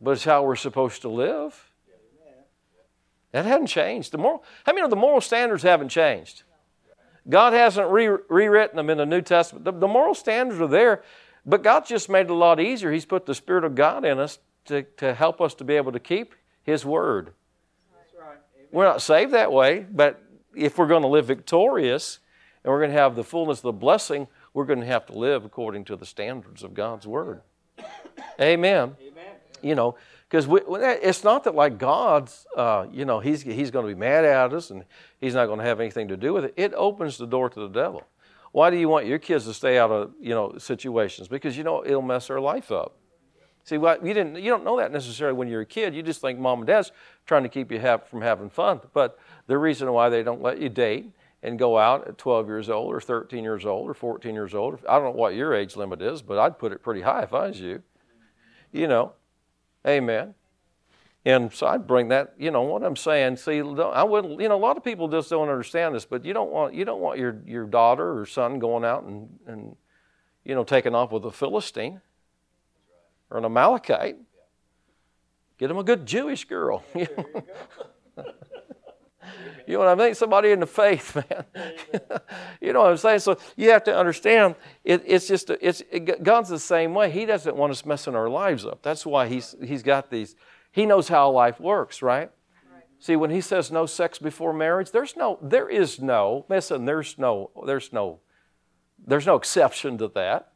but it's how we're supposed to live. That hasn't changed. The moral, how many of the moral standards haven't changed? God hasn't re- rewritten them in the New Testament. The, the moral standards are there, but God's just made it a lot easier. He's put the Spirit of God in us to, to help us to be able to keep His Word. We're not saved that way, but if we're going to live victorious and we're going to have the fullness of the blessing, we're going to have to live according to the standards of God's Word. Amen. Amen. You know, because it's not that like God's, uh, you know, he's, he's going to be mad at us and he's not going to have anything to do with it. It opens the door to the devil. Why do you want your kids to stay out of, you know, situations? Because you know it'll mess their life up. See, what you didn't, you don't know that necessarily when you're a kid. You just think mom and dad's trying to keep you from having fun. But the reason why they don't let you date and go out at 12 years old or 13 years old or 14 years old, I don't know what your age limit is, but I'd put it pretty high if I was you. You know, amen. And so I'd bring that, you know, what I'm saying. See, I wouldn't, you know, a lot of people just don't understand this, but you don't want, you don't want your, your daughter or son going out and, and, you know, taking off with a Philistine or an Amalekite. Get him a good Jewish girl. (laughs) you know what I mean? Somebody in the faith, (laughs) man. you know what I'm saying? So you have to understand it, it's just it's it, God's the same way. He doesn't want us messing our lives up. That's why he's he's got these. He knows how life works, right? right? See, when he says no sex before marriage, there's no there is no listen. There's no there's no there's no exception to that.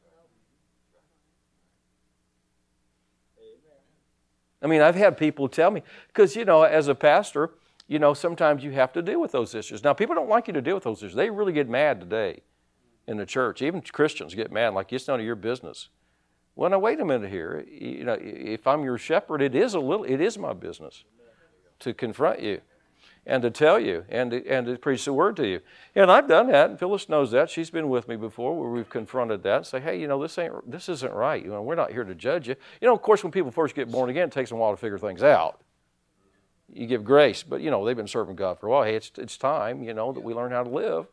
I mean, I've had people tell me, because, you know, as a pastor, you know, sometimes you have to deal with those issues. Now, people don't like you to deal with those issues. They really get mad today in the church. Even Christians get mad, like it's none of your business. Well, now wait a minute here. You know, if I'm your shepherd, it is a little, it is my business to confront you and to tell you and to, and to preach the word to you. And I've done that, and Phyllis knows that. She's been with me before where we've confronted that. Say, hey, you know, this ain't this isn't right. You know, we're not here to judge you. You know, of course, when people first get born again, it takes them a while to figure things out. You give grace, but you know, they've been serving God for a while. Hey, it's it's time, you know, that we learn how to live.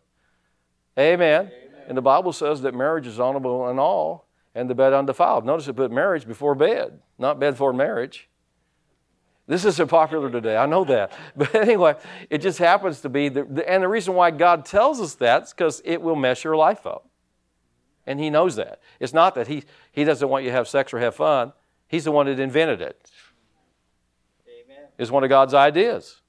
Amen. Amen. And the Bible says that marriage is honorable in all, and the bed undefiled. Notice it put marriage before bed, not bed for marriage. This isn't popular today, I know that. (laughs) But anyway, it just happens to be, the, and the reason why God tells us that is because it will mess your life up. And He knows that. It's not that he, he doesn't want you to have sex or have fun, He's the one that invented it. Amen. It's one of God's ideas.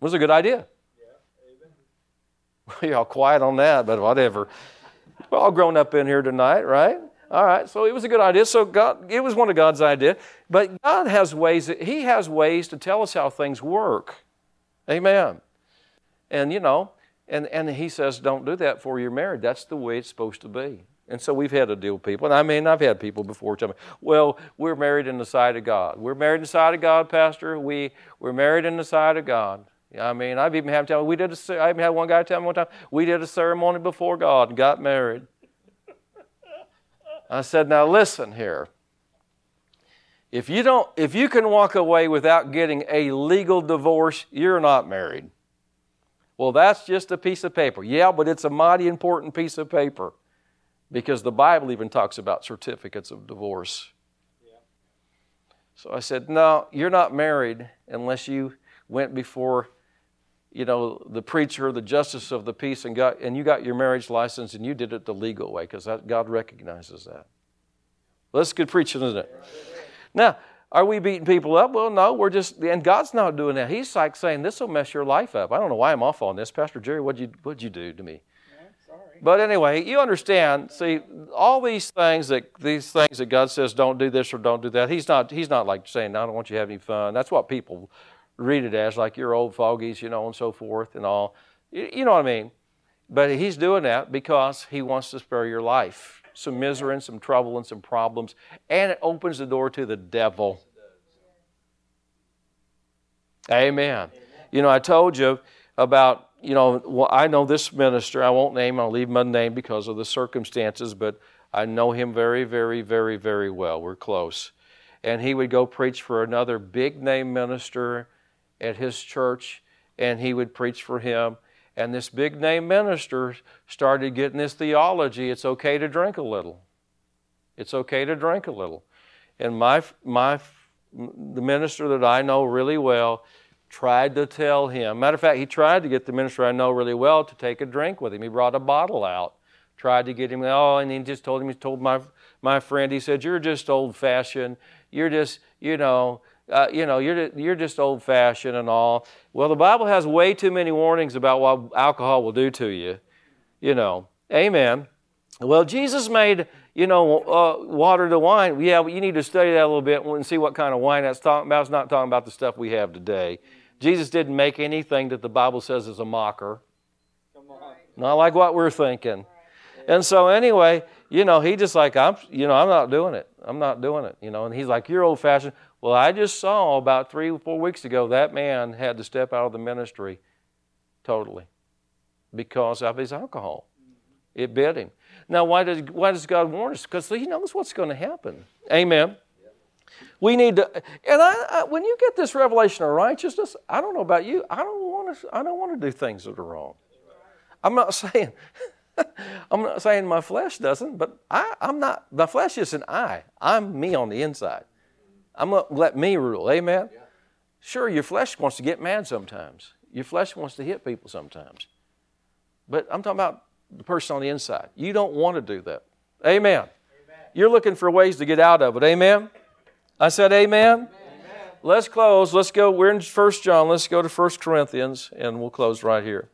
It was a good idea. Yeah. amen. (laughs) We're all quiet on that, but whatever. We're all grown up in here tonight, right? All right, so it was a good idea. So God, it was one of God's ideas. But God has ways, that, He has ways to tell us how things work. Amen. And you know, and, and He says, don't do that before you're married. That's the way it's supposed to be. And so we've had to deal with people. And I mean, I've had people before tell me, well, we're married in the sight of God. We're married in the sight of God, Pastor. We, we're married in the sight of God. I mean, I've even had tell me, we did a, I even had one guy tell me one time, we did a ceremony before God and got married. I said, now listen here. If you don't, if you can walk away without getting a legal divorce, you're not married. Well, that's just a piece of paper. Yeah, but it's a mighty important piece of paper because the Bible even talks about certificates of divorce. Yeah. So I said, No, you're not married unless you went before you know the preacher the justice of the peace and got and you got your marriage license and you did it the legal way because god recognizes that well, that's good preaching isn't it now are we beating people up well no we're just and god's not doing that he's like saying this will mess your life up i don't know why i'm off on this pastor jerry what'd you what'd you do to me but anyway, you understand. See, all these things that these things that God says don't do this or don't do that. He's not. He's not like saying I don't want you to have any fun. That's what people read it as, like you're old fogies, you know, and so forth and all. You, know what I mean? But He's doing that because He wants to spare your life some misery and some trouble and some problems, and it opens the door to the devil. Amen. You know, I told you about you know, well, I know this minister. I won't name. I'll leave him unnamed because of the circumstances, but I know him very, very, very, very well. We're close, and he would go preach for another big name minister at his church, and he would preach for him. And this big name minister started getting this theology: it's okay to drink a little. It's okay to drink a little. And my my the minister that I know really well tried to tell him. Matter of fact, he tried to get the minister I know really well to take a drink with him. He brought a bottle out, tried to get him. Oh, and he just told him. He told my my friend. He said, "You're just old fashioned. You're just you know." Uh, you know, you're, you're just old fashioned and all. Well, the Bible has way too many warnings about what alcohol will do to you. You know, amen. Well, Jesus made, you know, uh, water to wine. Yeah, you need to study that a little bit and see what kind of wine that's talking about. It's not talking about the stuff we have today. Jesus didn't make anything that the Bible says is a mocker. Not like what we're thinking. And so anyway, you know, he just like I'm, you know, I'm not doing it. I'm not doing it. You know, and he's like, you're old fashioned. Well, I just saw about three or four weeks ago that man had to step out of the ministry totally because of his alcohol. Mm-hmm. It bit him. Now, why does why does God warn us? Because He knows what's going to happen. Amen. We need to, and I, I, when you get this revelation of righteousness, I don't know about you. I don't want to. I don't want to do things that are wrong. I'm not (laughs) saying. I'm not saying my flesh doesn't, but I, I'm not. My flesh isn't I. I'm me on the inside. I'm gonna let me rule. Amen. Sure, your flesh wants to get mad sometimes. Your flesh wants to hit people sometimes. But I'm talking about the person on the inside. You don't want to do that. Amen. Amen. You're looking for ways to get out of it. Amen. I said, Amen. Amen. Let's close. Let's go. We're in 1 John. Let's go to 1 Corinthians, and we'll close right here.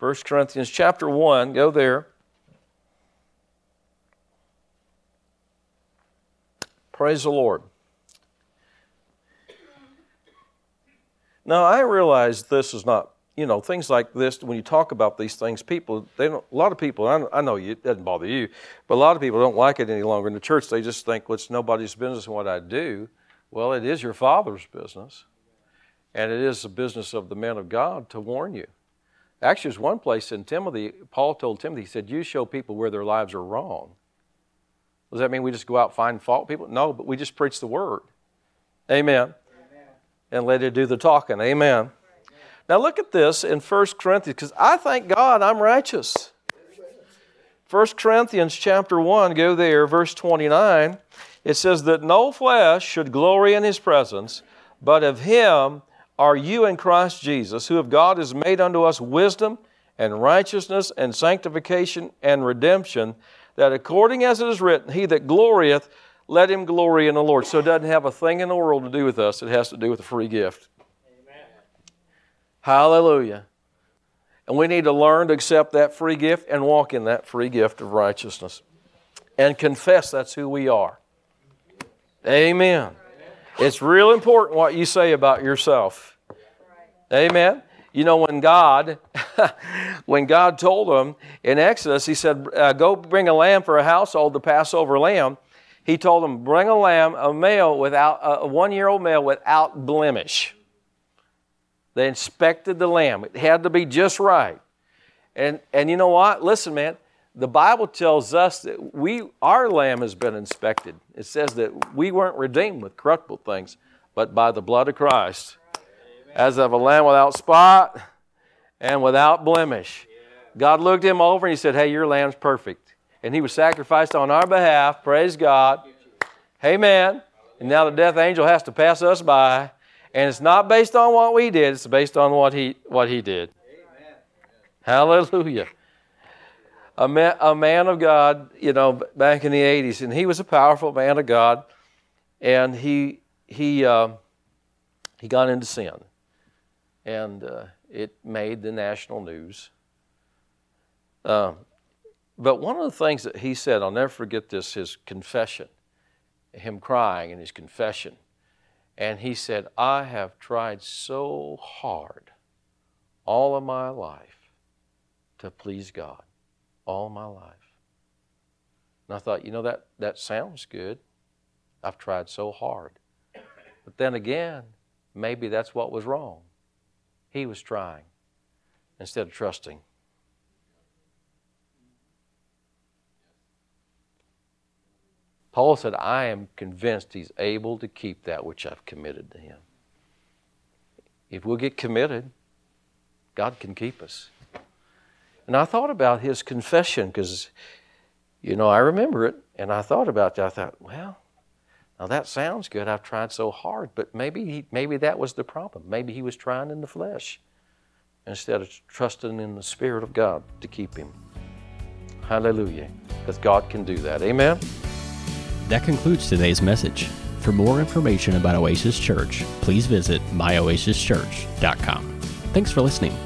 1 Corinthians chapter 1. Go there. Praise the Lord. Now, I realize this is not you know, things like this, when you talk about these things, people, they don't, a lot of people, I, I know you, it doesn't bother you, but a lot of people don't like it any longer in the church. They just think, well, it's nobody's business what I do. Well, it is your Father's business, and it is the business of the men of God to warn you. Actually, there's one place in Timothy, Paul told Timothy, he said, You show people where their lives are wrong. Does that mean we just go out and find fault people? No, but we just preach the word. Amen. And let it do the talking. Amen. Now look at this in 1 Corinthians, because I thank God I'm righteous. 1 Corinthians chapter 1, go there, verse 29. It says that no flesh should glory in his presence, but of him are you in Christ Jesus, who of God is made unto us wisdom and righteousness and sanctification and redemption, that according as it is written, he that glorieth, let him glory in the Lord. So it doesn't have a thing in the world to do with us, it has to do with a free gift. Hallelujah. And we need to learn to accept that free gift and walk in that free gift of righteousness and confess that's who we are. Amen. It's real important what you say about yourself. Amen. You know, when God, (laughs) when God told them in Exodus, He said, uh, "Go bring a lamb for a household, the Passover lamb." He told them, "Bring a lamb, a male without a one-year-old male without blemish." They inspected the lamb; it had to be just right. And and you know what? Listen, man. The Bible tells us that we our lamb has been inspected. It says that we weren't redeemed with corruptible things, but by the blood of Christ as of a lamb without spot and without blemish. God looked him over and he said, Hey, your lamb's perfect. And he was sacrificed on our behalf. Praise God. Amen. And now the death angel has to pass us by. And it's not based on what we did, it's based on what he, what he did. Amen. Hallelujah. A man, a man of God, you know, back in the 80s, and he was a powerful man of God, and he, he, uh, he got into sin and uh, it made the national news. Uh, but one of the things that he said, I'll never forget this, his confession, him crying in his confession. And he said, I have tried so hard all of my life to please God, all my life. And I thought, you know, that, that sounds good. I've tried so hard. But then again, maybe that's what was wrong. He was trying instead of trusting. Paul said, I am convinced he's able to keep that which I've committed to him. If we'll get committed, God can keep us. And I thought about his confession because, you know, I remember it and I thought about that. I thought, well, now that sounds good. I've tried so hard, but maybe he, maybe that was the problem. Maybe he was trying in the flesh instead of trusting in the Spirit of God to keep him. Hallelujah. Because God can do that. Amen. That concludes today's message. For more information about Oasis Church, please visit myoasischurch.com. Thanks for listening.